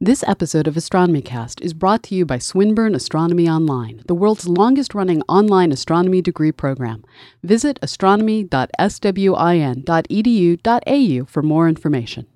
This episode of Astronomy Cast is brought to you by Swinburne Astronomy Online, the world's longest running online astronomy degree program. Visit astronomy.swin.edu.au for more information.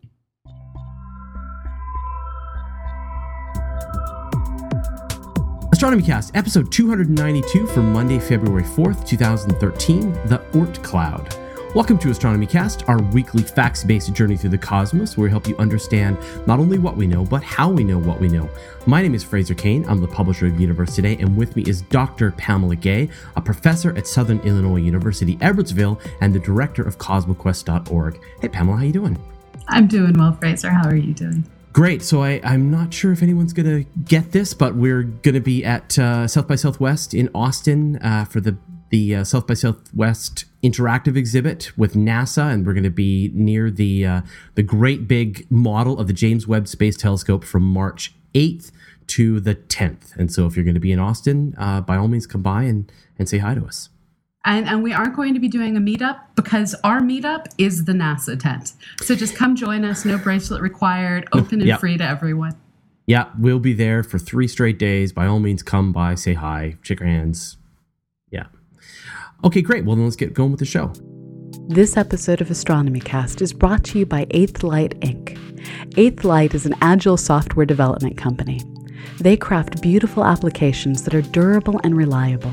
Astronomy Cast, episode 292 for Monday, February 4th, 2013, the Oort Cloud. Welcome to Astronomy Cast, our weekly facts based journey through the cosmos, where we help you understand not only what we know, but how we know what we know. My name is Fraser Cain. I'm the publisher of Universe Today, and with me is Dr. Pamela Gay, a professor at Southern Illinois University, Edwardsville, and the director of CosmoQuest.org. Hey, Pamela, how you doing? I'm doing well, Fraser. How are you doing? Great. So I, I'm not sure if anyone's going to get this, but we're going to be at uh, South by Southwest in Austin uh, for the the uh, South by Southwest interactive exhibit with NASA, and we're going to be near the uh, the great big model of the James Webb Space Telescope from March 8th to the 10th. And so, if you're going to be in Austin, uh, by all means, come by and and say hi to us. And, and we aren't going to be doing a meetup because our meetup is the NASA tent. So just come join us. No bracelet required. Open and yep. free to everyone. Yeah, we'll be there for three straight days. By all means, come by, say hi, shake hands. Okay, great. Well, then let's get going with the show. This episode of Astronomy Cast is brought to you by Eighth Light Inc. Eighth Light is an agile software development company. They craft beautiful applications that are durable and reliable.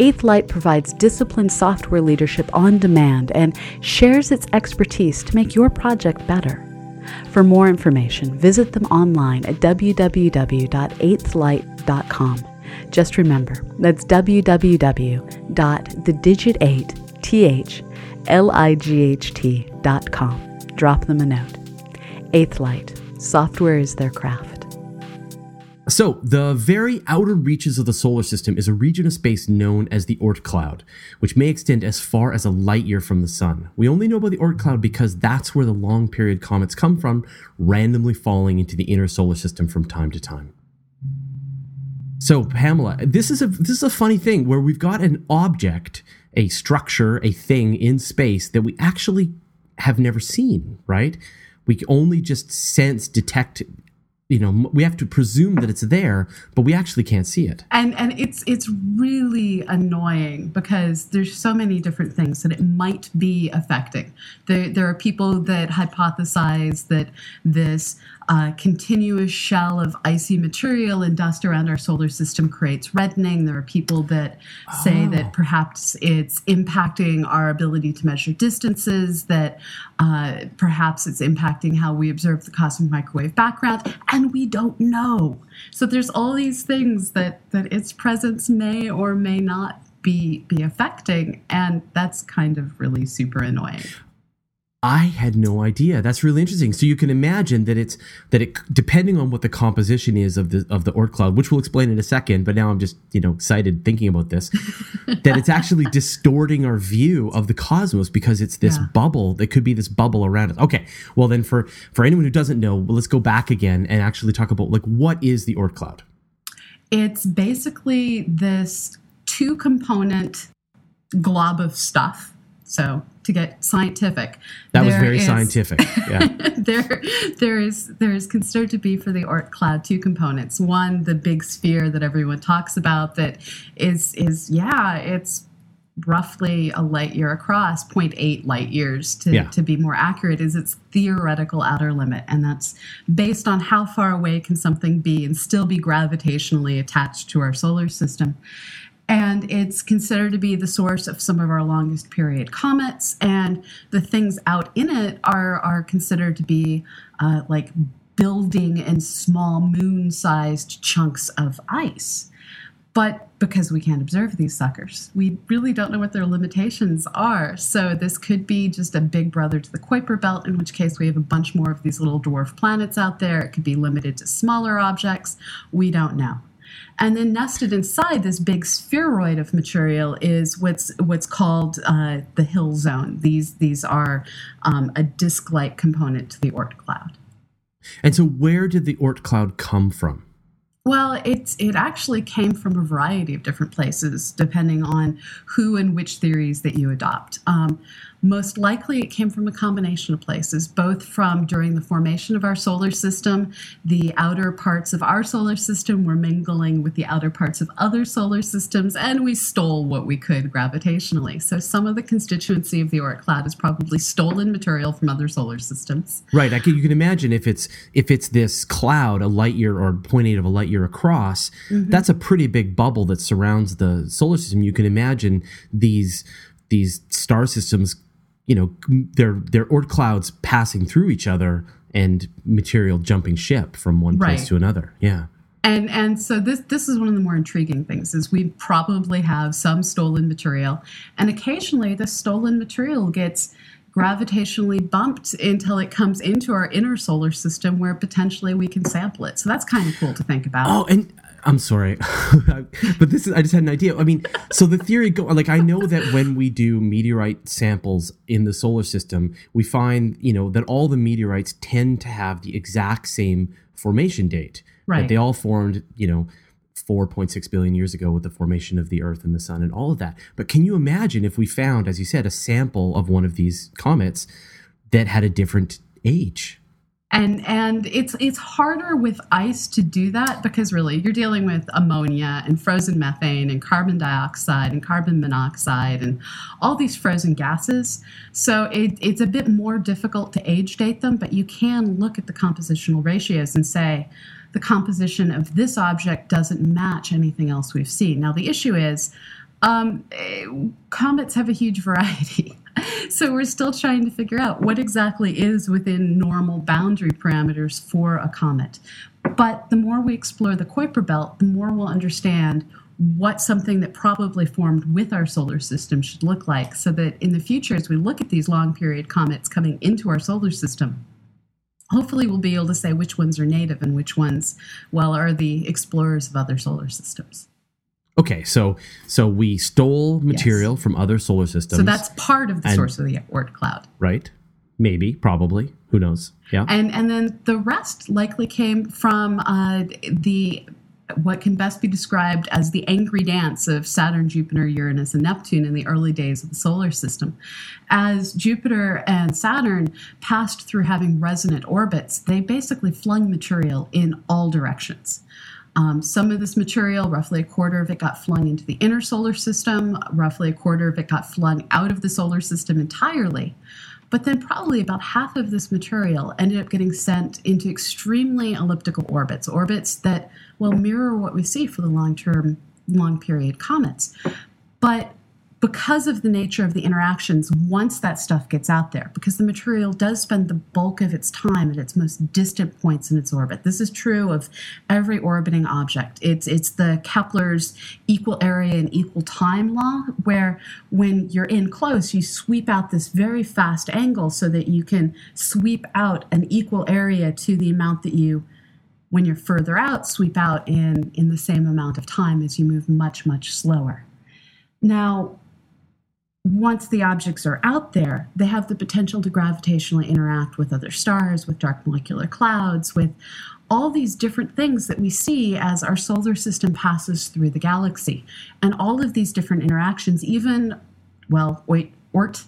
Eighth Light provides disciplined software leadership on demand and shares its expertise to make your project better. For more information, visit them online at www.eighthlight.com. Just remember, that's www.thedigit8thlight.com. Drop them a note. Eighth Light, software is their craft. So, the very outer reaches of the solar system is a region of space known as the Oort cloud, which may extend as far as a light year from the sun. We only know about the Oort cloud because that's where the long period comets come from, randomly falling into the inner solar system from time to time. So, Pamela, this is a this is a funny thing where we've got an object, a structure, a thing in space that we actually have never seen, right? We only just sense, detect you know we have to presume that it's there but we actually can't see it and and it's it's really annoying because there's so many different things that it might be affecting there there are people that hypothesize that this uh, continuous shell of icy material and dust around our solar system creates reddening. There are people that say oh. that perhaps it's impacting our ability to measure distances, that uh, perhaps it's impacting how we observe the cosmic microwave background, and we don't know. So there's all these things that, that its presence may or may not be be affecting and that's kind of really super annoying I had no idea. That's really interesting. So you can imagine that it's that it depending on what the composition is of the of the Oort cloud, which we'll explain in a second. But now I'm just you know excited thinking about this. that it's actually distorting our view of the cosmos because it's this yeah. bubble that could be this bubble around us. Okay, well then for for anyone who doesn't know, well, let's go back again and actually talk about like what is the Oort cloud. It's basically this two component glob of stuff. So to get scientific. That was very is, scientific. Yeah. there, there is there is considered to be for the Oort cloud two components. One, the big sphere that everyone talks about, that is is yeah, it's roughly a light year across 0.8 light years to, yeah. to be more accurate is its theoretical outer limit and that's based on how far away can something be and still be gravitationally attached to our solar system and it's considered to be the source of some of our longest period comets. And the things out in it are are considered to be uh, like building in small moon-sized chunks of ice. But because we can't observe these suckers we really don't know what their limitations are. So this could be just a big brother to the kuiper belt in which case we have a bunch more of these little dwarf planets out there. It could be limited to smaller objects. We don't know and then nested inside this big spheroid of material is what's what's called uh, the Hill zone. These these are um, a disk-like component to the Oort cloud. And so, where did the Oort cloud come from? Well, it's it actually came from a variety of different places, depending on who and which theories that you adopt. Um, Most likely, it came from a combination of places, both from during the formation of our solar system, the outer parts of our solar system were mingling with the outer parts of other solar systems, and we stole what we could gravitationally. So, some of the constituency of the Oort cloud is probably stolen material from other solar systems. Right. I can, you can imagine if it's if it's this cloud, a light year or 0.8 of a light year across, mm-hmm. that's a pretty big bubble that surrounds the solar system. You can imagine these these star systems you know they're they're Oort clouds passing through each other and material jumping ship from one place right. to another. Yeah. And and so this this is one of the more intriguing things is we probably have some stolen material, and occasionally the stolen material gets gravitationally bumped until it comes into our inner solar system where potentially we can sample it. So that's kind of cool to think about. Oh, and I'm sorry, but this is I just had an idea. I mean, so the theory go like I know that when we do meteorite samples in the solar system, we find you know that all the meteorites tend to have the exact same formation date. Right. That they all formed, you know, 4.6 billion years ago with the formation of the Earth and the Sun and all of that. But can you imagine if we found, as you said, a sample of one of these comets that had a different age? And and it's it's harder with ice to do that because really you're dealing with ammonia and frozen methane and carbon dioxide and carbon monoxide and all these frozen gases. So it, it's a bit more difficult to age date them but you can look at the compositional ratios and say the composition of this object doesn't match anything else we've seen. Now the issue is um, comets have a huge variety so we're still trying to figure out what exactly is within normal boundary parameters for a comet. But the more we explore the Kuiper belt, the more we'll understand what something that probably formed with our solar system should look like so that in the future as we look at these long period comets coming into our solar system hopefully we'll be able to say which ones are native and which ones well are the explorers of other solar systems Okay, so so we stole material yes. from other solar systems. So that's part of the and, source of the Oort cloud. Right. Maybe, probably. Who knows? Yeah. And and then the rest likely came from uh, the what can best be described as the angry dance of Saturn, Jupiter, Uranus, and Neptune in the early days of the solar system. As Jupiter and Saturn passed through having resonant orbits, they basically flung material in all directions. Um, some of this material, roughly a quarter of it, got flung into the inner solar system, roughly a quarter of it got flung out of the solar system entirely. But then, probably about half of this material ended up getting sent into extremely elliptical orbits, orbits that will mirror what we see for the long term, long period comets. But because of the nature of the interactions once that stuff gets out there, because the material does spend the bulk of its time at its most distant points in its orbit. This is true of every orbiting object. It's it's the Kepler's equal area and equal time law, where when you're in close, you sweep out this very fast angle so that you can sweep out an equal area to the amount that you when you're further out, sweep out in, in the same amount of time as you move much, much slower. Now, once the objects are out there, they have the potential to gravitationally interact with other stars, with dark molecular clouds, with all these different things that we see as our solar system passes through the galaxy. And all of these different interactions, even, well, wait, Oort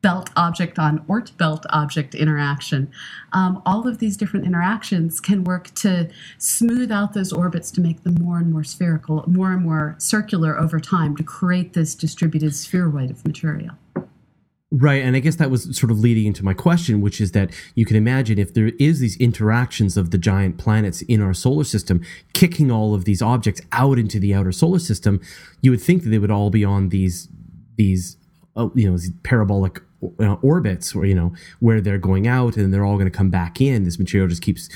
belt object on Oort belt object interaction. Um, all of these different interactions can work to smooth out those orbits to make them more and more spherical, more and more circular over time to create this distributed spheroid of material. Right, and I guess that was sort of leading into my question, which is that you can imagine if there is these interactions of the giant planets in our solar system kicking all of these objects out into the outer solar system, you would think that they would all be on these these uh, you know these parabolic uh, orbits or you know where they're going out and they're all going to come back in. This material just keeps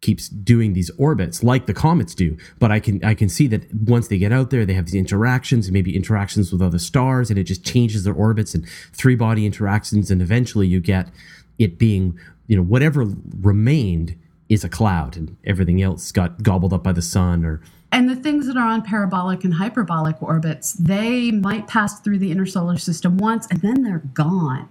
keeps doing these orbits like the comets do. But i can i can see that once they get out there they have these interactions maybe interactions with other stars and it just changes their orbits and three body interactions and eventually you get it being you know whatever remained is a cloud and everything else got gobbled up by the sun or and the things that are on parabolic and hyperbolic orbits, they might pass through the inner solar system once and then they're gone.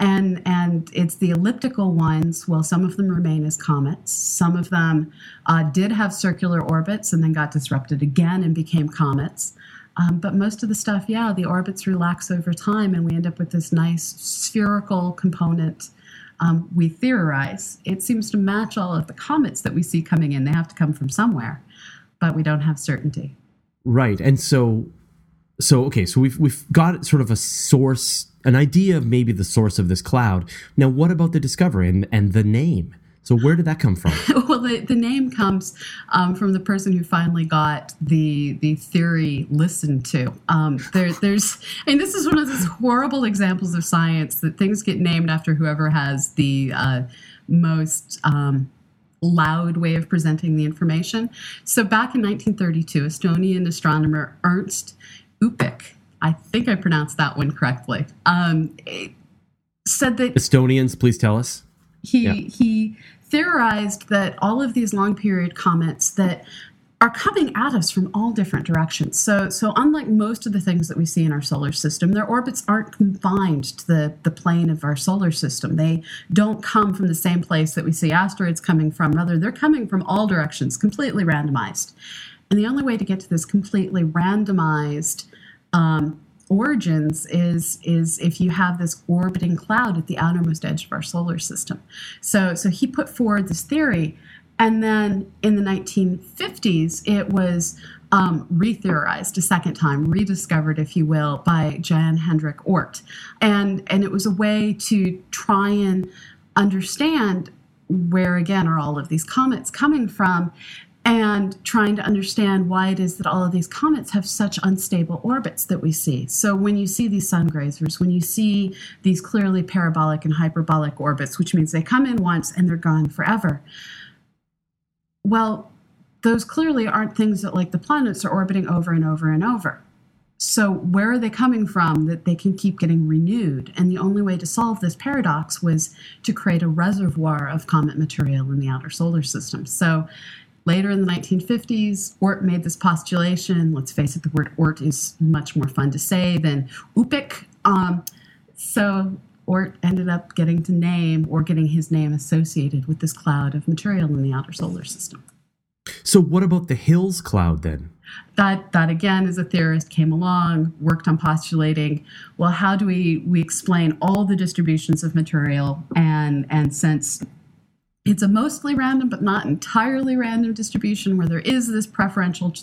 And, and it's the elliptical ones, well, some of them remain as comets. Some of them uh, did have circular orbits and then got disrupted again and became comets. Um, but most of the stuff, yeah, the orbits relax over time, and we end up with this nice spherical component. Um, we theorize it seems to match all of the comets that we see coming in. They have to come from somewhere, but we don't have certainty. Right, and so, so okay, so we've we've got sort of a source, an idea of maybe the source of this cloud. Now, what about the discovery and, and the name? So where did that come from? well, the, the name comes um, from the person who finally got the the theory listened to. Um, there, there's, and this is one of those horrible examples of science that things get named after whoever has the uh, most. Um, loud way of presenting the information. So back in 1932, Estonian astronomer Ernst Öpik, I think I pronounced that one correctly, um, said that Estonians, please tell us. He yeah. he theorized that all of these long period comets that are coming at us from all different directions. So, so unlike most of the things that we see in our solar system, their orbits aren't confined to the, the plane of our solar system. They don't come from the same place that we see asteroids coming from. Rather, they're coming from all directions, completely randomized. And the only way to get to this completely randomized um, origins is is if you have this orbiting cloud at the outermost edge of our solar system. So so he put forward this theory, and then in the 1950s it was um, retheorized a second time, rediscovered, if you will, by Jan Hendrik Oort, and and it was a way to try and understand where again are all of these comets coming from and trying to understand why it is that all of these comets have such unstable orbits that we see. So, when you see these sun grazers, when you see these clearly parabolic and hyperbolic orbits, which means they come in once and they're gone forever, well, those clearly aren't things that, like the planets, are orbiting over and over and over. So, where are they coming from that they can keep getting renewed? And the only way to solve this paradox was to create a reservoir of comet material in the outer solar system. So, Later in the 1950s, Oort made this postulation. Let's face it, the word Oort is much more fun to say than Öpik. Um, so Oort ended up getting to name or getting his name associated with this cloud of material in the outer solar system. So, what about the Hills cloud then? That that again, as a theorist, came along, worked on postulating. Well, how do we we explain all the distributions of material and and since it's a mostly random but not entirely random distribution where there is this preferential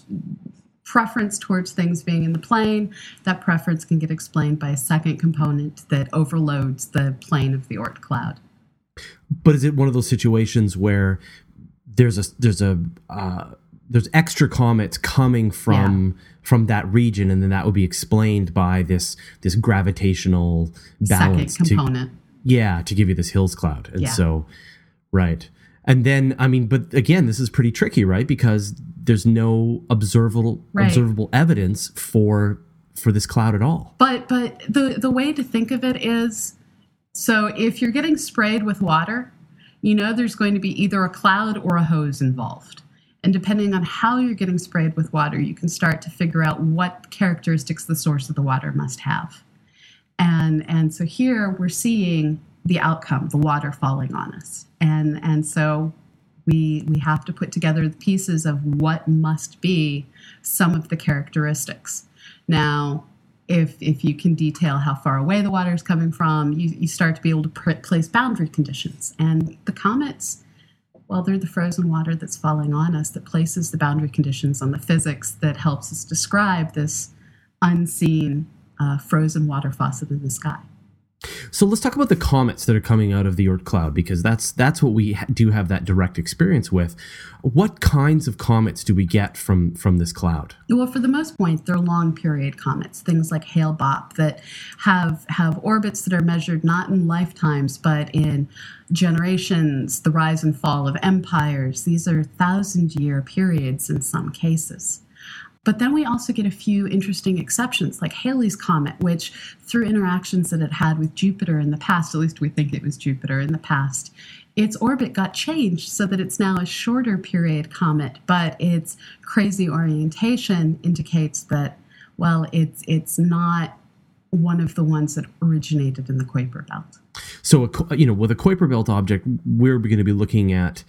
preference towards things being in the plane. That preference can get explained by a second component that overloads the plane of the Oort cloud. But is it one of those situations where there's a there's a uh, there's extra comets coming from yeah. from that region, and then that would be explained by this this gravitational balance second component. To, yeah, to give you this Hills cloud, and yeah. so Right. And then, I mean, but again, this is pretty tricky, right? Because there's no observable right. observable evidence for for this cloud at all. But but the the way to think of it is, so if you're getting sprayed with water, you know there's going to be either a cloud or a hose involved. And depending on how you're getting sprayed with water, you can start to figure out what characteristics the source of the water must have. And and so here we're seeing the outcome, the water falling on us. And and so we we have to put together the pieces of what must be some of the characteristics. Now, if if you can detail how far away the water is coming from, you, you start to be able to pr- place boundary conditions. And the comets, well, they're the frozen water that's falling on us that places the boundary conditions on the physics that helps us describe this unseen uh, frozen water faucet in the sky. So let's talk about the comets that are coming out of the Oort cloud because that's that's what we do have that direct experience with. What kinds of comets do we get from from this cloud? Well, for the most part, they're long period comets, things like Hale Bopp that have have orbits that are measured not in lifetimes but in generations, the rise and fall of empires. These are thousand year periods in some cases. But then we also get a few interesting exceptions, like Halley's Comet, which through interactions that it had with Jupiter in the past, at least we think it was Jupiter in the past, its orbit got changed so that it's now a shorter period comet, but its crazy orientation indicates that, well, it's it's not one of the ones that originated in the Kuiper belt. So, you know, with a Kuiper belt object, we're going to be looking at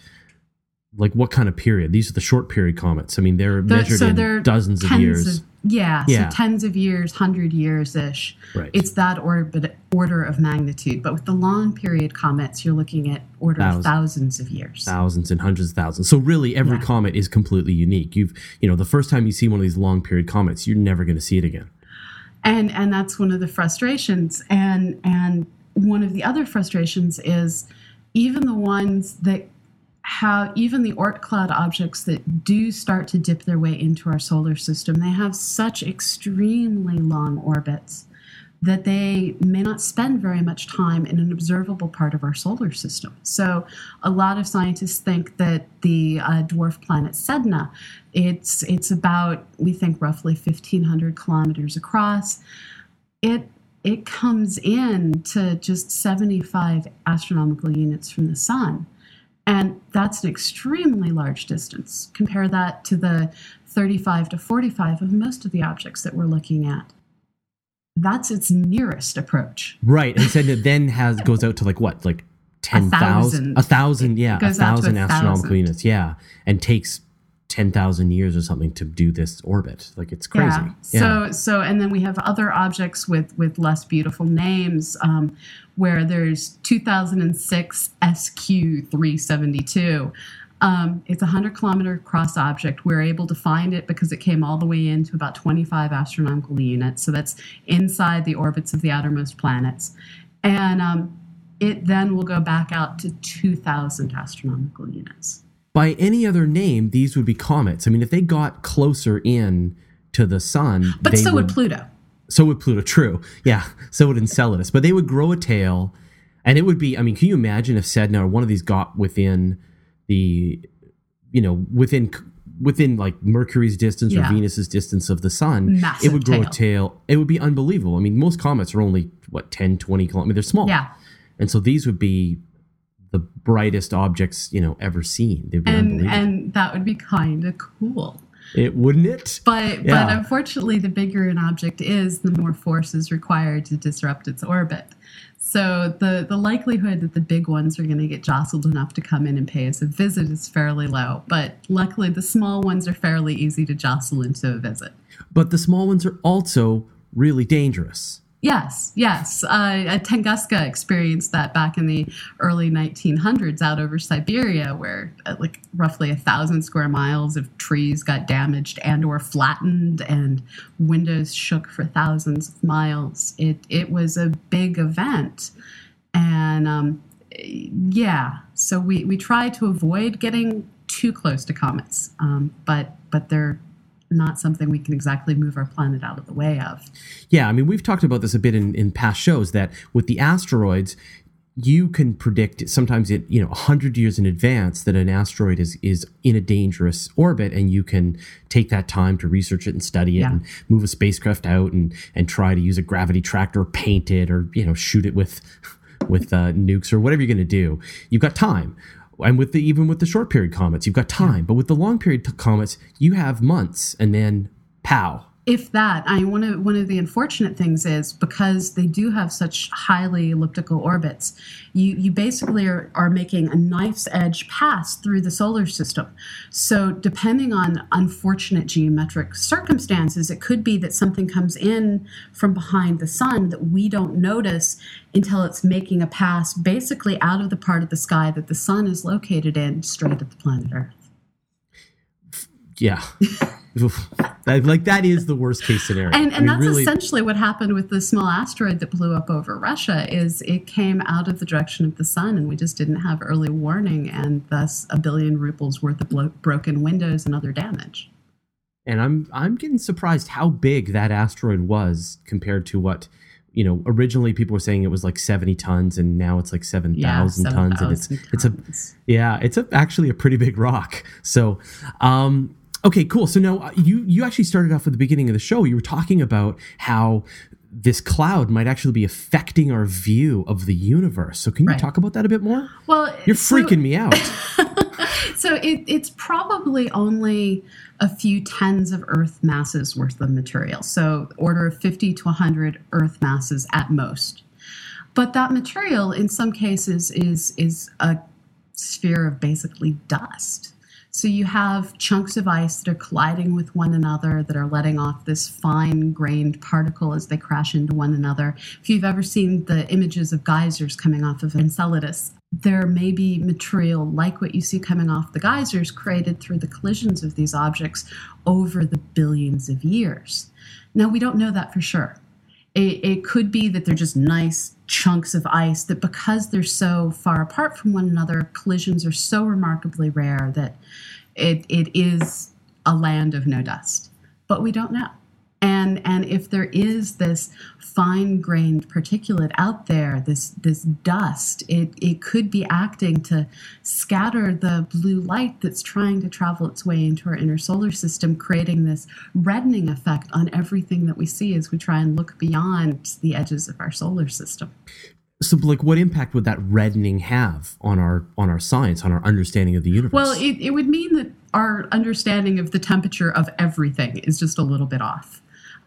like what kind of period? These are the short period comets. I mean, they're The- measured so in they're dozens of years. of- yeah, Yeah. so tens of years, hundred years ish. Right. It's that orbit order of magnitude. But with the long period comets, you're looking at order Thousands. of thousands of years. thousands and hundreds of thousands. So really, every Yeah. comet is completely unique. You've, you know, the first time you see one of these long period comets, you're never going to see it again. and and that's one of the frustrations and and one of the other frustrations is even the ones that have even the Oort cloud objects that do start to dip their way into our solar system they have such extremely long orbits that they may not spend very much time in an observable part of our solar system. So, a lot of scientists think that the uh, dwarf planet Sedna, it's it's about we think roughly 1,500 kilometers across. It it comes in to just 75 astronomical units from the sun. And that's an extremely large distance. Compare that to the 35 to 45 of most of the objects that we're looking at that's its nearest approach. Right. And Sedna then has goes out to like what, like ten thousand, thousand. a thousand, yeah, a goes out to a thousand astronomical units, yeah, and takes ten thousand years or something to do this orbit. Like it's crazy. Yeah. So so and then we have other objects with with less beautiful names, um, where there's 2006 SQ 372. Um, it's a 100 kilometer cross object. We're able to find it because it came all the way into about 25 astronomical units. So that's inside the orbits of the outermost planets. And um, it then will go back out to 2,000 astronomical units. By any other name, these would be comets. I mean, if they got closer in to the sun, But so would Pluto. So would Pluto. True. Yeah. So would Enceladus. But they would grow a tail, and it would be. I mean, can you imagine if Sedna or one of these got within the, you know, within within like Mercury's distance or Venus's distance of the sun, Massive it would grow a tail. tail. It would be unbelievable. I mean, most comets are only what 10, 20 kilometers. I mean, they're small. Yeah. And so these would be the brightest objects you know ever seen. They'd be And unbelievable. and that would be kind of cool. it wouldn't it? But Yeah. but unfortunately, the bigger an object is, the more force is required to disrupt its orbit. So the the likelihood that the big ones are going to get jostled enough to come in and pay us a visit is fairly low. But luckily, the small ones are fairly easy to jostle into a visit. But the small ones are also really dangerous. Yes, yes. Uh, Tunguska experienced that back in the early 1900s out over Siberia, where uh, like roughly a thousand square miles of trees got damaged and or flattened, and windows shook for thousands of miles. It it was a big event, and um, yeah. So we we try to avoid getting too close to comets, um, but but they're not something we can exactly move our planet out of the way of. Yeah, I mean, we've talked about this a bit in, in past shows that with the asteroids, you can predict sometimes it you know 100 years in advance that an asteroid is is in a dangerous orbit and you can take that time to research it and study it Yeah. and move a spacecraft out and and try to use a gravity tractor paint it or you know shoot it with with uh, nukes or whatever you're going to do you've got time and with the even with the short period comets you've got time. But with the long period comets you have months and then pow if that i one of one of the unfortunate things is because they do have such highly elliptical orbits you you basically are, are making a knife's edge pass through the solar system. So depending on unfortunate geometric circumstances it could be that something comes in from behind the sun that we don't notice until it's making a pass basically out of the part of the sky that the sun is located in straight at the planet earth. Yeah like that is the worst case scenario. And, I and mean, that's really- essentially what happened with the small asteroid that blew up over russia is it came out of the direction of the sun and we just didn't have early warning and thus a billion rubles worth of blo- broken windows and other damage. And i'm i'm getting surprised how big that asteroid was compared to what you know originally people were saying it was like 70 tons and now it's like 7000 tons and it's 7,000 it's a yeah it's a, actually a pretty big rock. So um okay cool so now uh, you you actually started off at the beginning of the show you were talking about how this cloud might actually be affecting our view of the universe so can you Right. talk about that a bit more well you're so- freaking me out So it, it's probably only a few tens of Earth masses worth of material. So order of 50 to 100 Earth masses at most. But that material, in some cases, is is a sphere of basically dust. So you have chunks of ice that are colliding with one another that are letting off this fine grained particle as they crash into one another. If you've ever seen the images of geysers coming off of Enceladus, there may be material like what you see coming off the geysers created through the collisions of these objects over the billions of years. Now, we don't know that for sure. It, it, could be that they're just nice chunks of ice that because they're so far apart from one another, collisions are so remarkably rare that it, it is a land of no dust. But we don't know. And, and if there is this fine grained particulate out there, this, this dust, it, it could be acting to scatter the blue light that's trying to travel its way into our inner solar system, creating this reddening effect on everything that we see as we try and look beyond the edges of our solar system. So, like, what impact would that reddening have on our on our science, on our understanding of the universe? Well, it, it would mean that our understanding of the temperature of everything is just a little bit off.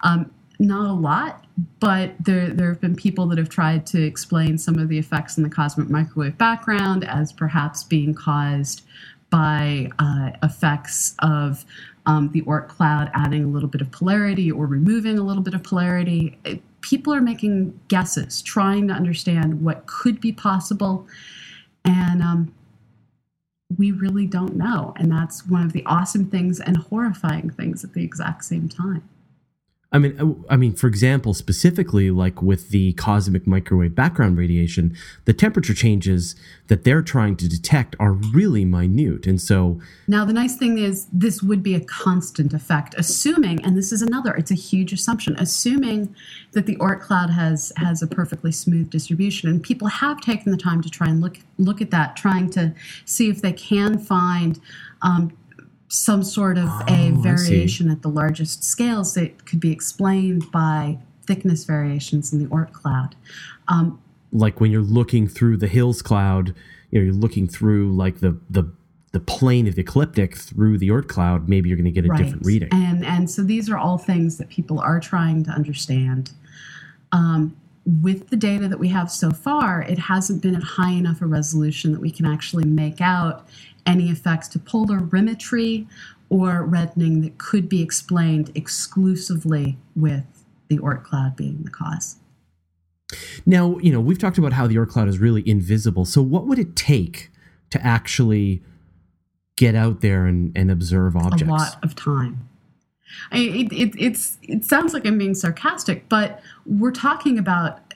Um, not a lot, but there, there have been people that have tried to explain some of the effects in the cosmic microwave background as perhaps being caused by uh, effects of um, the Oort cloud adding a little bit of polarity or removing a little bit of polarity. It, people are making guesses, trying to understand what could be possible. And um, we really don't know. And that's one of the awesome things and horrifying things at the exact same time. I mean, uh, I mean, for example, specifically, like with the cosmic microwave background radiation, the temperature changes that they're trying to detect are really minute, and so now the nice thing is this would be a constant effect, assuming, and this is another, it's a huge assumption, assuming that the Oort cloud has has a perfectly smooth distribution, and people have taken the time to try and look look at that, trying to see if they can find um, some sort of oh, a variation at the largest scales that could be explained by thickness variations in the Oort cloud. Um, like when you're looking through the Hills cloud, you know, you're looking through like the the the plane of the ecliptic through the Oort cloud, maybe you're going to get a right. different reading. And and so these are all things that people are trying to understand. Um, with the data that we have so far, it hasn't been at high enough a resolution that we can actually make out any effects to polarimetry or reddening that could be explained exclusively with the Oort cloud being the cause. Now, you know, we've talked about how the Oort cloud is really invisible. So, what would it take to actually get out there and, and observe objects? A lot of time. I, it, it, it's, it sounds like I'm being sarcastic, but we're talking about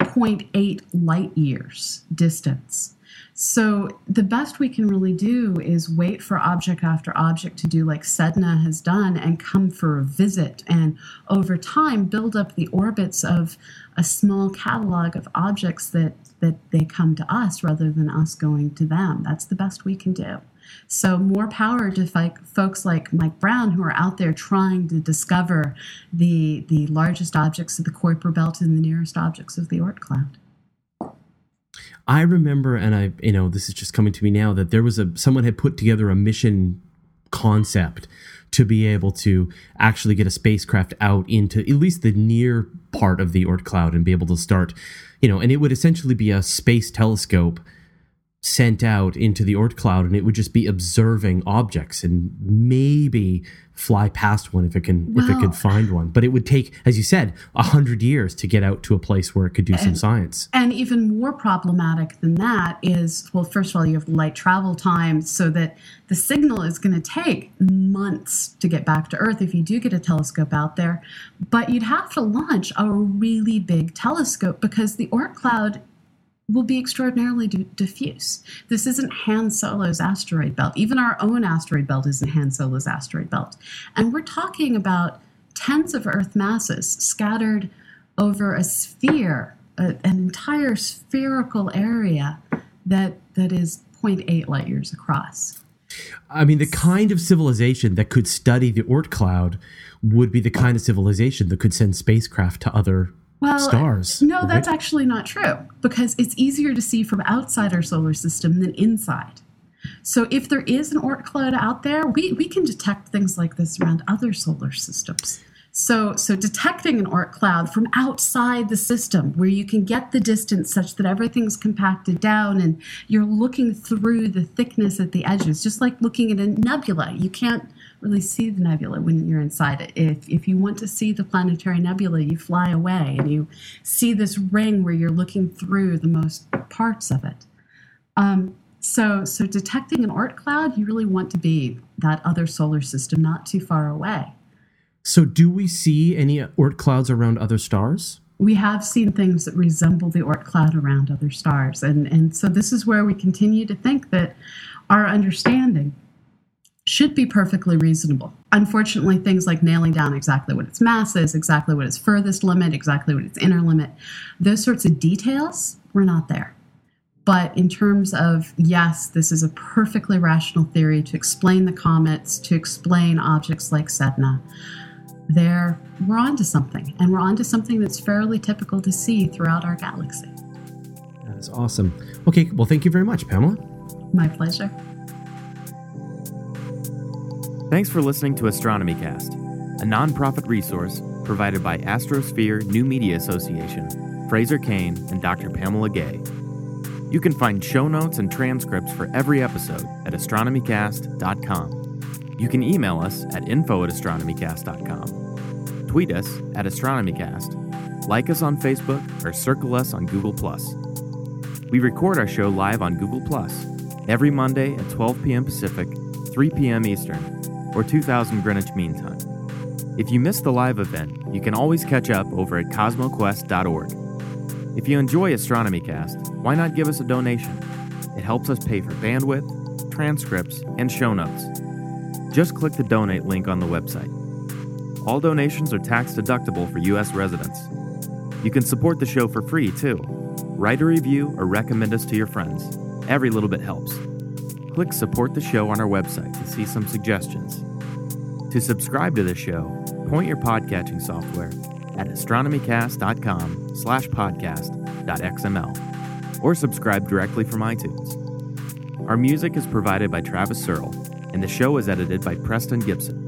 0.8 light years distance so the best we can really do is wait for object after object to do like Sedna has done and come for a visit and over time build up the orbits of a small catalog of objects that that they come to us rather than us going to them. That's the best we can do. So more power to like folks like Mike Brown who are out there trying to discover the the largest objects of the Kuiper belt and the nearest objects of the Oort cloud. I remember, and I, you know, this is just coming to me now that there was a someone had put together a mission concept to be able to actually get a spacecraft out into at least the near part of the Oort cloud and be able to start, you know, and it would essentially be a space telescope sent out into the Oort cloud and it would just be observing objects and maybe fly past one if it can if it could find one. But it would take as you said a hundred years to get out to a place where it could do and, some science. and even more problematic than that is well first of all you have light travel time so that the signal is going to take months to get back to earth if you do get a telescope out there. But you'd have to launch a really big telescope because the Oort cloud will be extraordinarily diffuse. This isn't Han Solo's asteroid belt. Even our own asteroid belt isn't Han Solo's asteroid belt. And we're talking about tens of Earth masses scattered over a sphere, a, an entire spherical area that that is 0.8 light years across. I mean, the kind of civilization that could study the Oort cloud would be the kind of civilization that could send spacecraft to other well, stars. No, right? that's actually not true because it's easier to see from outside our solar system than inside. So if there is an Oort cloud out there, we, we can detect things like this around other solar systems. So, so detecting an Oort cloud from outside the system, where you can get the distance such that everything's compacted down, and you're looking through the thickness at the edges, just like looking at a nebula. You can't really see the nebula when you're inside it. If if you want to see the planetary nebula, you fly away and you see this ring where you're looking through the most parts of it. Um, so, so detecting an Oort cloud, you really want to be that other solar system not too far away. So, do we see any Oort clouds around other stars? We have seen things that resemble the Oort cloud around other stars. And, and so, this is where we continue to think that our understanding should be perfectly reasonable. Unfortunately, things like nailing down exactly what its mass is, exactly what its furthest limit, exactly what its inner limit, those sorts of details were not there. But in terms of, yes, this is a perfectly rational theory to explain the comets, to explain objects like Sedna there we're on to something and we're on to something that's fairly typical to see throughout our galaxy that's awesome okay well thank you very much pamela my pleasure thanks for listening to astronomy cast a nonprofit resource provided by astrosphere new media association fraser cain and dr pamela gay you can find show notes and transcripts for every episode at astronomycast.com you can email us at info at astronomycast.com, tweet us at astronomycast, like us on Facebook, or circle us on Google. We record our show live on Google Plus every Monday at 12 p.m. Pacific, 3 p.m. Eastern, or 2000 Greenwich Mean Time. If you missed the live event, you can always catch up over at cosmoquest.org. If you enjoy Astronomy Cast, why not give us a donation? It helps us pay for bandwidth, transcripts, and show notes just click the donate link on the website. All donations are tax deductible for U.S. residents. You can support the show for free, too. Write a review or recommend us to your friends. Every little bit helps. Click support the show on our website to see some suggestions. To subscribe to the show, point your podcatching software at astronomycast.com slash podcast.xml or subscribe directly from iTunes. Our music is provided by Travis Searle and the show is edited by Preston Gibson.